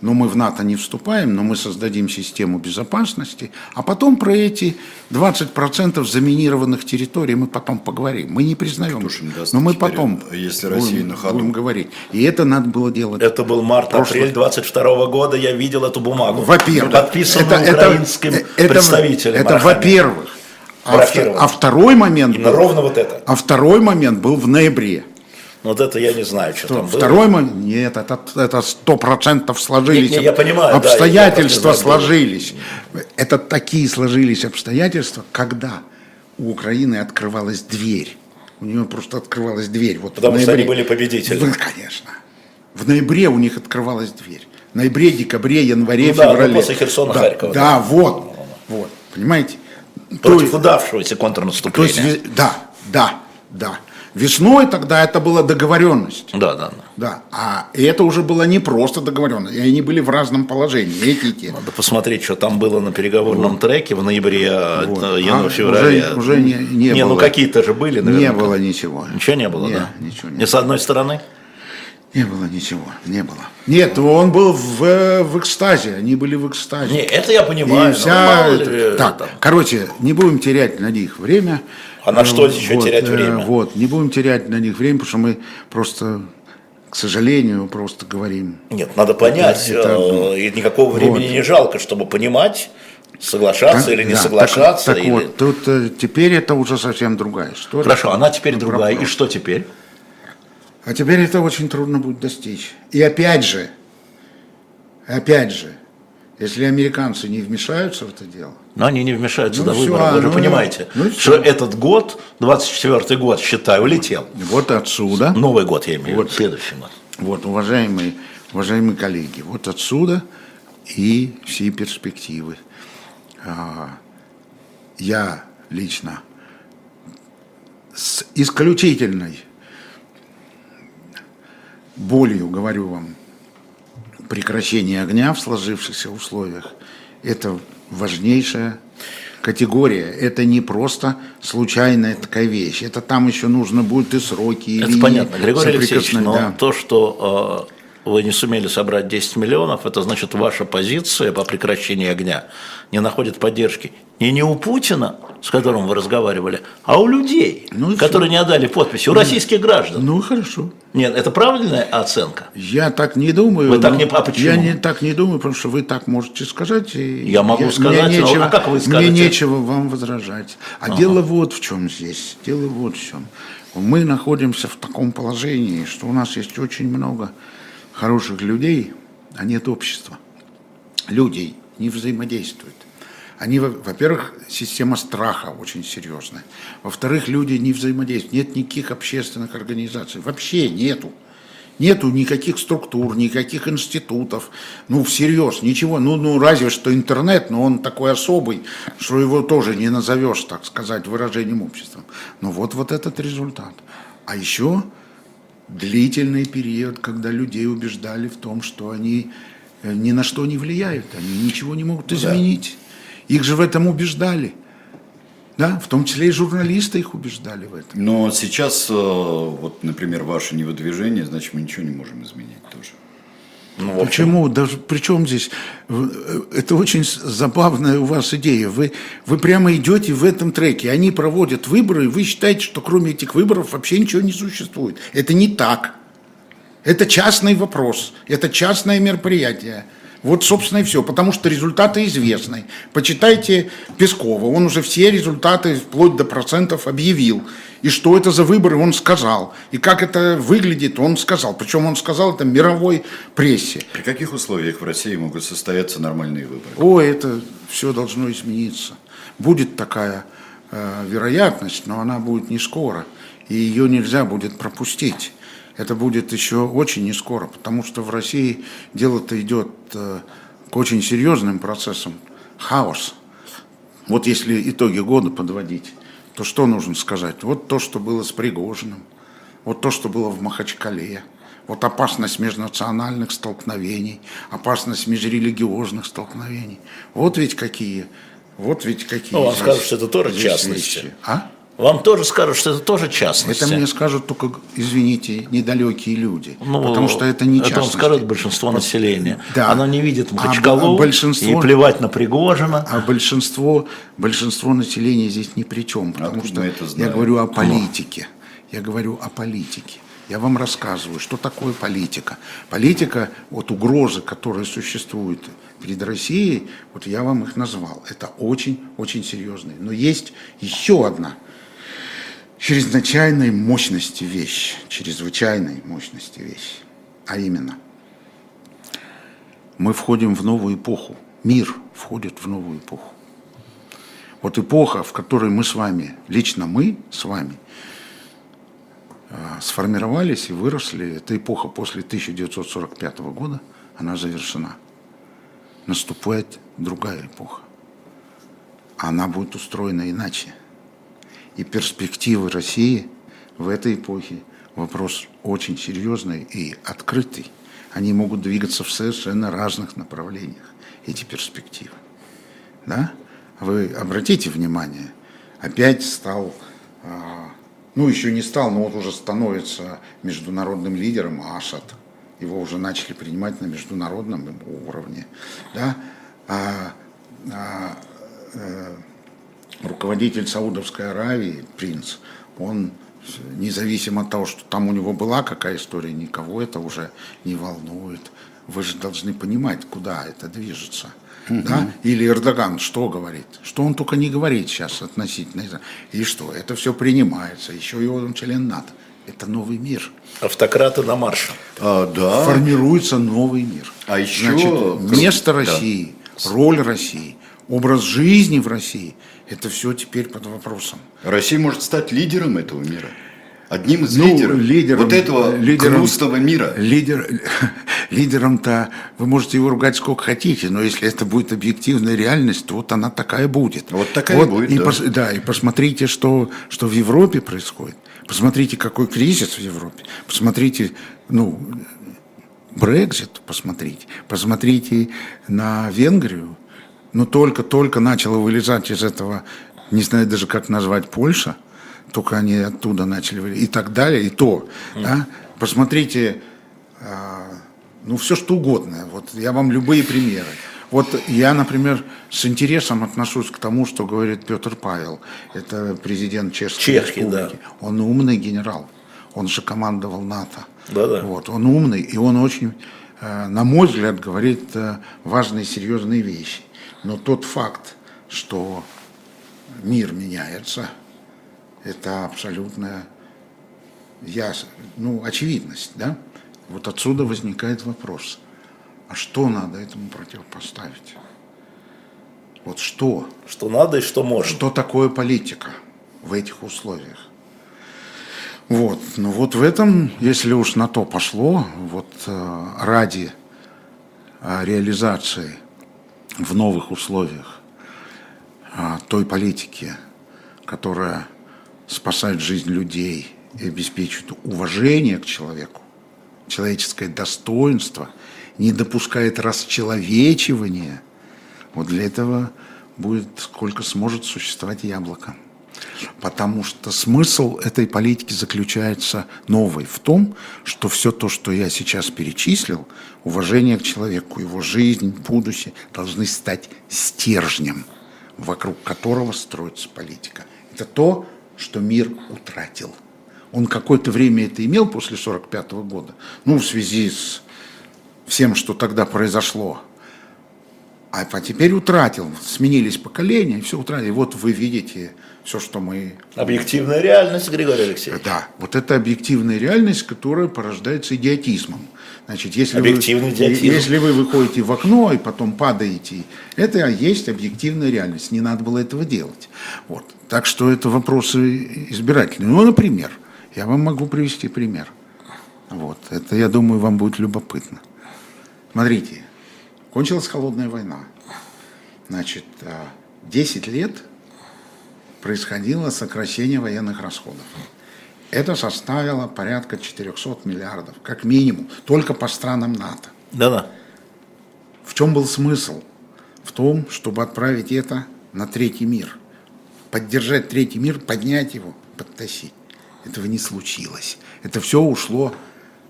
но мы в НАТО не вступаем, но мы создадим систему безопасности, а потом про эти 20% заминированных территорий мы потом поговорим. Мы не признаем, но мы потом если Россия будем, на ходу. будем говорить. И это надо было делать. Это был март-апрель 22 года, я видел эту бумагу. Во-первых. Подписанную это, украинским это, представителем. Это, это во-первых. А, а второй момент был, ровно вот это. А второй момент был в ноябре. Ну, вот это я не знаю, что, что там Второй было. момент, нет, это сто процентов сложились. Нет, нет, я понимаю, обстоятельства да, сложились. Это такие сложились обстоятельства, когда у Украины открывалась дверь. У нее просто открывалась дверь. Вот Потому что они были победители. Ну, конечно. В ноябре у них открывалась дверь. В ноябре, декабре, январе, ну, феврале. Да, после Херсона, да, Харькова. Да, да, вот, вот, понимаете? Против то, удавшегося контрнаступления. То есть, да, да, да. Весной тогда это была договоренность. Да, да, да. Да. А это уже была не просто договоренность, они были в разном положении, эти и те. Надо посмотреть, что там было на переговорном вот. треке в ноябре, а, вот. январе-феврале. Уже, уже не, не, не было. ну какие-то же были, наверное. Не было ничего. Ничего не было, не, да? Ничего не Ни с одной стороны? Не было ничего, не было. Нет, он был в, в экстазе, они были в экстазе. Не, это я понимаю. И вся, это, так, там. короче, не будем терять на них время. А на что еще вот, терять время? Э, вот, не будем терять на них время, потому что мы просто, к сожалению, просто говорим. Нет, надо понять, это, это, и никакого времени вот. не жалко, чтобы понимать Соглашаться Так, или не да, соглашаться? Так, так или- вот, тут э, теперь это уже совсем другая история. Хорошо, она теперь другая. И что теперь? А теперь это очень трудно будет достичь. И опять же, опять же, если американцы не вмешаются в это дело, Но они не вмешаются Ну до выборов. Вы же ну, понимаете, ну что этот год, 24 год, считаю, улетел. вот отсюда, Новый год, я имею в виду, Вот. следующий год. вот, уважаемые, уважаемые коллеги, вот отсюда и все перспективы. А, Я лично с исключительной болью говорю вам прекращение огня в сложившихся условиях. Это важнейшая категория. Это не просто случайная такая вещь. Это там еще нужно будет и сроки, и Это понятно, Григорий Алексеевич, но. Да. то, что э, вы не сумели собрать 10 миллионов, это значит, ваша позиция по прекращению огня не находит поддержки не, не у Путина, с которым вы разговаривали, а у людей, Ну которые не отдали подписи, у российских граждан. Ну хорошо. Нет, это правильная оценка? Я так не думаю. Вы так но не- а почему? Я не так не думаю, потому что вы так можете сказать. и Я могу сказать, мне но- нечего, а как вы скажете? Мне нечего вам возражать. А дело вот в чем здесь. Дело вот в чем. Мы находимся в таком положении, что у нас есть очень много хороших людей, а нет общества. Людей не взаимодействуют. Они, во- во-первых, система страха очень серьезная. Во-вторых, люди не взаимодействуют. Нет никаких общественных организаций. Вообще нету. Нету никаких структур, никаких институтов. Ну, всерьез, ничего. Ну, ну, разве что интернет, но он такой особый, что его тоже не назовешь, так сказать, выражением общества. Ну, вот, вот этот результат. А еще длительный период, когда людей убеждали в том, что они э, ни на что не влияют, они ничего не могут изменить. Их же в этом убеждали. Да, в том числе и журналисты их убеждали в этом. Но сейчас, э, вот, например, ваше невыдвижение, значит, мы ничего не можем изменить тоже. Ну, общем, Почему? Даже при чем здесь? Э, Это очень забавная у вас идея. Вы, вы прямо идете в этом треке. Они проводят выборы, и вы считаете, что кроме этих выборов вообще ничего не существует. Это не так. Это частный вопрос. Это частное мероприятие. Вот, собственно, и все. Потому что результаты известны. Почитайте Пескова. Он уже все результаты, вплоть до процентов, объявил. И что это за выборы, он сказал. И как это выглядит, он сказал. Причем он сказал это мировой прессе. При каких условиях в России могут состояться нормальные выборы? О, это все должно измениться. Будет такая э, вероятность, но она будет не скоро. И ее нельзя будет пропустить. Это будет еще очень не скоро, потому что в России дело-то идет э, к очень серьезным процессам. Хаос. Вот если итоги года подводить, то что нужно сказать? Вот то, что было с Пригожиным, вот то, что было в Махачкале, вот опасность межнациональных столкновений, опасность межрелигиозных столкновений. Вот ведь какие, вот ведь какие. Ну, вам скажут, что это тоже частности. вещи. А? Вам тоже скажут, что это тоже частности. Это мне скажут только, извините, недалекие люди. Ну, потому что это не Это вам скажут большинство населения. Да. Оно не видит А Махачкалу б- большинство- и плевать на Пригожина. А большинство, большинство населения здесь ни при чем, потому Откуда что это я говорю о политике. Я говорю о политике. Я вам рассказываю, что такое политика. Политика, вот угрозы, которые существуют перед Россией, вот я вам их назвал. Это очень-очень серьезные. Но есть еще одна чрезвычайной мощности вещь, чрезвычайной мощности вещь, а именно мы входим в новую эпоху, мир входит в новую эпоху. Вот эпоха, в которой мы с вами, лично мы с вами, э, сформировались и выросли, эта эпоха после 1945 года, она завершена. Наступает другая эпоха. Она будет устроена иначе. И перспективы России в этой эпохе вопрос очень серьезный и открытый. Они могут двигаться в совершенно разных направлениях, эти перспективы. Да? Вы обратите внимание, опять стал, а, ну еще не стал, но вот уже становится международным лидером Асад. Его уже начали принимать на международном уровне. Да? Руководитель Саудовской Аравии, принц, он независимо от того, что там у него была какая история, никого это уже не волнует. вы же должны понимать, куда это движется. Да? Или Эрдоган что говорит? Что он только не говорит сейчас относительно И что? Это все принимается. Еще и он член НАТО. Это новый мир. Автократы на марше. А, да. Формируется новый мир. А еще... Значит, место России, да. роль России, образ жизни в России – это все теперь под вопросом. Россия может стать лидером этого мира. Одним из ну, лидеров лидером, вот этого лидером, грустного мира. Лидер, лидером-то вы можете его ругать сколько хотите, но если это будет объективная реальность, то вот она такая будет. Вот такая вот, будет, и да. Пос, да. И посмотрите, что, что в Европе происходит. Посмотрите, какой кризис в Европе. Посмотрите, ну, Брекзит, посмотрите. Посмотрите на Венгрию. Но только-только начала вылезать из этого, не знаю даже, как назвать, Польша – только они оттуда начали, и так далее, и то. Mm. Да? Посмотрите, э, ну, все что угодно. Вот я вам любые примеры. Вот я, например, с интересом отношусь к тому, что говорит Петр Павел. Это президент Чешской Чехии, Республики. Да. Он умный генерал. Он же командовал НАТО. Да, да. Вот, он умный, и он очень, э, на мой взгляд, говорит э, важные, серьезные вещи. Но тот факт, что мир меняется – это абсолютная яс, ну, очевидность, да? Вот отсюда возникает вопрос, а что надо этому противопоставить? Вот что? Что надо и что можно. Что такое политика в этих условиях? Вот, ну вот в этом, если уж на то пошло, вот э, ради э, реализации в новых условиях э, той политики, которая спасает жизнь людей и обеспечивает уважение к человеку, человеческое достоинство, не допускает расчеловечивания, вот для этого будет сколько сможет существовать яблоко. Потому что смысл этой политики заключается новый в том, что все то, что я сейчас перечислил, уважение к человеку, его жизнь, будущее, должны стать стержнем, вокруг которого строится политика. Это то, что мир утратил. Он какое-то время это имел после 1945 года, ну, в связи с всем, что тогда произошло. А теперь утратил, сменились поколения, и все утратили. Вот вы видите все, что мы... Объективная реальность, Григорий Алексеевич. Да, вот это объективная реальность, которая порождается идиотизмом. Значит, если Объективный вы, идиотизм. если вы выходите в окно и потом падаете, это есть объективная реальность. Не надо было этого делать. Вот. Так что это вопросы избирательные. Ну, например, я вам могу привести пример. Вот. Это, я думаю, вам будет любопытно. Смотрите, кончилась холодная война. Значит, 10 а, лет происходило сокращение военных расходов. Это составило порядка 400 миллиардов, как минимум, только по странам НАТО. Да-да. В чем был смысл? В том, чтобы отправить это на третий мир – поддержать третий мир, поднять его, подтащить. Этого не случилось. Это все ушло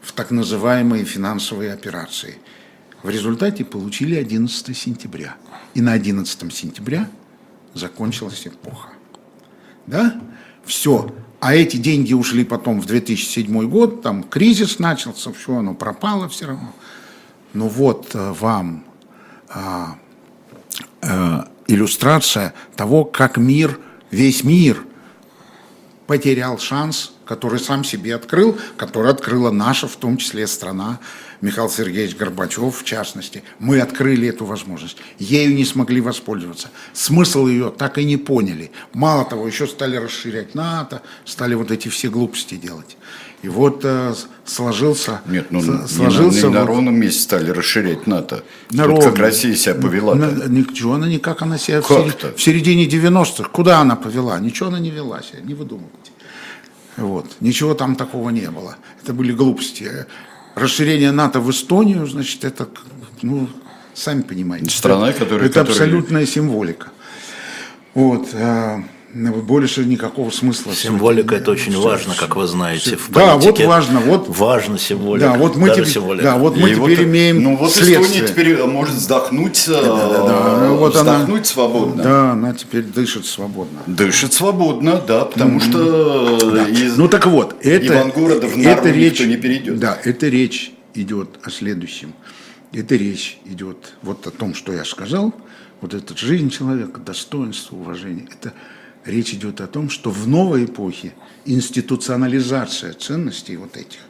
в так называемые финансовые операции. В результате получили 11 сентября. И на 11 сентября закончилась эпоха. Да? Все. А эти деньги ушли потом в 2007 год, там кризис начался, все, оно пропало все равно. Но вот э, вам а, а, иллюстрация того, как мир весь мир потерял шанс, который сам себе открыл, который открыла наша, в том числе страна, Михаил Сергеевич Горбачев в частности. Мы открыли эту возможность. Ею не смогли воспользоваться. Смысл ее так и не поняли. Мало того, еще стали расширять НАТО, стали вот эти все глупости делать. И вот э, сложился... Нет, ну сложился не на, не на ровном месте стали расширять НАТО. На ровном. Как Россия себя повела. На, ничего она никак она себя... Как в, в середине 90-х. Куда она повела? Ничего она не вела себя, не выдумывайте. Вот. Ничего там такого не было. Это были глупости. Расширение НАТО в Эстонию, значит, это, ну, сами понимаете. Страна, которая... Это которая... абсолютная символика. Вот. Э, больше никакого смысла. Символика это очень все, важно, как вы знаете, в Да, вот важно. Вот, важно символика. Да, вот мы, теперь, символика. Да, вот мы теперь вот, имеем Ну вот следствие. Эстония теперь может вздохнуть, да, да, да, ну, вот вздохнуть она, свободно. Да, она теперь дышит свободно. Дышит свободно, да, потому mm-hmm. что да. из ну, так вот, это, Ивангорода в это речь, не перейдет. Да, это речь идет о следующем. эта речь идет вот о том, что я сказал, вот эта жизнь человека, достоинство, уважение, это речь идет о том, что в новой эпохе институционализация ценностей вот этих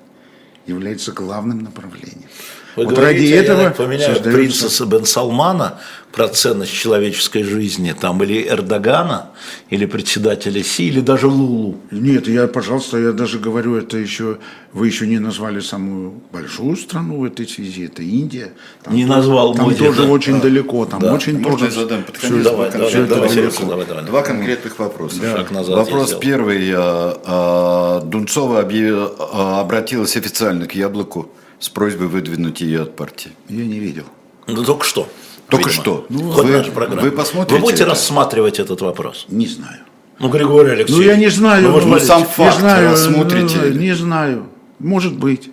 является главным направлением. Вы вот говорите, ради этого я поменяю создается- принцесса Бен Салмана про ценность человеческой жизни, там или Эрдогана, или председателя Си, или даже Лулу. Нет, я, пожалуйста, я даже говорю, это еще, вы еще не назвали самую большую страну в этой связи, это Индия. Там Не тоже- назвал Там Моди, тоже да. очень далеко, там Да. очень Можно тоже... я задам под конец Давай, два давай, давай, далеко. Сережа, давай, давай. Два конкретных вопроса. Шаг назад Вопрос первый. а, Дунцова объя- а, обратилась официально к Яблоку с просьбой выдвинуть ее от партии. Я не видел. Ну, только что. Только видимо. что. Ну, Вы- нашей программы. вы посмотрите Вы будете это? рассматривать этот вопрос? Не знаю. Ну, Григорий Алексеевич. Ну, я не знаю. Ну, может ну, быть, сам не факт знаю, рассмотрите. ну, Не знаю. Может быть.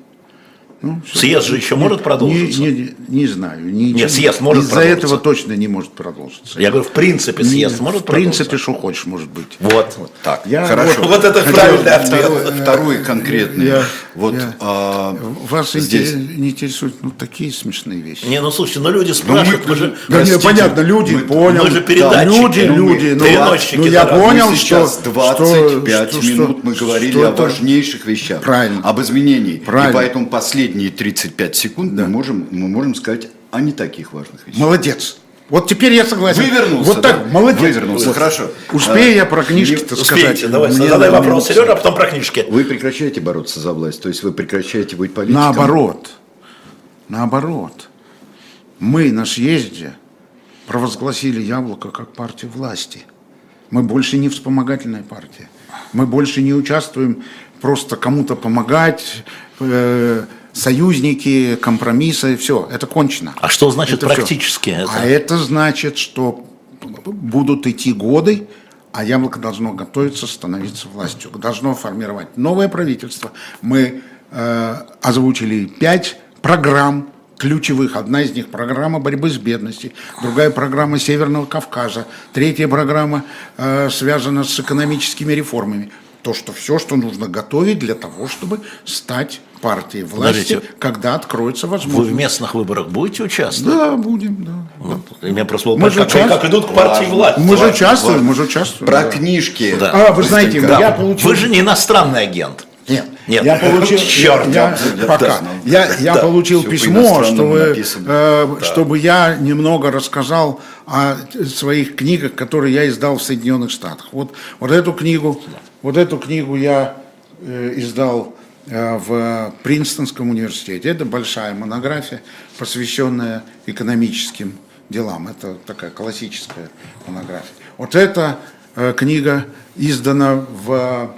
Ну. Съезд же еще может продолжиться? Не, не, не знаю. Ничего- Нет, съезд может Из-за продолжиться. этого точно не может продолжиться. Я говорю, в принципе, съезд Не, может В принципе, продолжиться? что хочешь, может быть. Вот. Так, Я хорошо. вот- Вот это хотел- правильный ответ. Второй, второй конкретный. Я- вот я- а, Вас здесь. не интересуют ну, такие смешные вещи. Не, ну слушайте, ну люди спрашивают, мы же... Да Простите, не, понятно, люди, мы- понял. мы же передатчики, люди, ну, мы люди. Ну, ну, я да. понял, мы что... сейчас 25 что- минут что- мы говорили что о важнейших вещах. Правильно. Об изменении. Правильно. И поэтому последние 35 секунд мы, можем, мы можем сказать о не таких важных вещах. Молодец. Вот теперь я согласен. Вывернулся, Вот так, да? молодец. Вывернулся, Вот. хорошо. Успею А, я про книжки-то сказать. Давай, Мне задай вопрос Сереже, а потом про книжки. Вы прекращаете бороться за власть, то есть вы прекращаете быть политиком. Наоборот. Наоборот. Мы на съезде провозгласили Яблоко как партию власти. Мы больше не вспомогательная партия. Мы больше не участвуем просто кому-то помогать, э, союзники, компромиссы, все, это кончено. А что значит Это практически это? А это значит, что будут идти годы, а яблоко должно готовиться становиться властью, должно формировать новое правительство. Мы э, озвучили пять программ ключевых. Одна из них программа борьбы с бедностью, другая программа Северного Кавказа, третья программа э, связана с экономическими реформами. То, что все, что нужно готовить для того, чтобы стать партией власти, Подождите. когда откроется Вы возможность. в местных выборах будете участвовать? Да, будем, да. Вот. И меня просто было Мы как, участвуем. как идут к партии власти. Мы же участвуем, мы же участвуем. Про да. книжки. Да. А, вы знаете, Быстренько. я получил... Вы же не иностранный агент. Нет, Нет. я получил, Черт, я, я пока, знал. я, я Да. получил Всё письмо, чтобы, э, чтобы я немного рассказал о своих книгах, которые я издал в Соединенных Штатах. Вот, вот эту книгу, вот эту книгу я э, издал э, в Принстонском университете. Это большая монография, посвященная экономическим делам. Это такая классическая монография. Вот эта э, книга издана в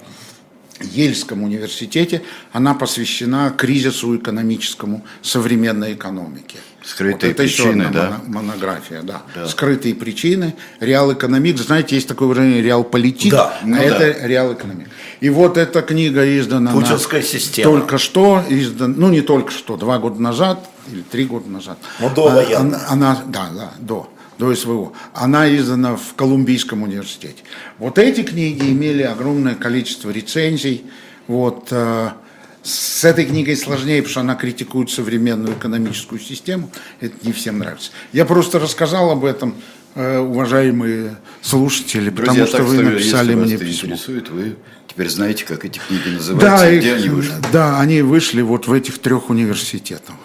Ельском университете, она посвящена кризису экономическому современной экономики. Скрытые это еще причины, одна да? моно- монография, да. Скрытые причины, реал экономик. Знаете, есть такое выражение реал политик, Да, а ну это реал экономик. И вот эта книга издана на- Путинская система. только что, издан, ну не только что, два года назад или три года назад. Ну, до А, военного. Она, она- да, да, до, до СВО. Она издана в Колумбийском университете. Вот эти книги имели огромное количество рецензий. Вот, э, с этой книгой сложнее, потому что она критикует современную экономическую систему. Это не всем нравится. Я просто рассказал об этом, э, уважаемые слушатели, Друзья, потому что так вы написали мне письмо. интересует, вы теперь знаете, как эти книги называются, Да, и их- где они вышли. да, они вышли вот в этих трех университетах.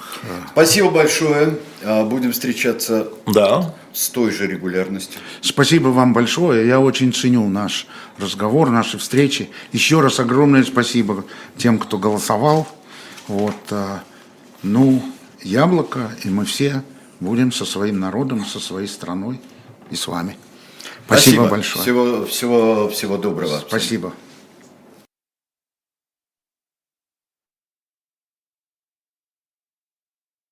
Спасибо большое. А, Будем встречаться Да. С той же регулярностью. Спасибо вам большое. Я очень ценю наш разговор, наши встречи. Еще раз огромное спасибо тем, кто голосовал. Вот, а, ну, яблоко, и мы все будем со своим народом, со своей страной и с вами. Спасибо, большое. Всего, всего, всего доброго. Спасибо.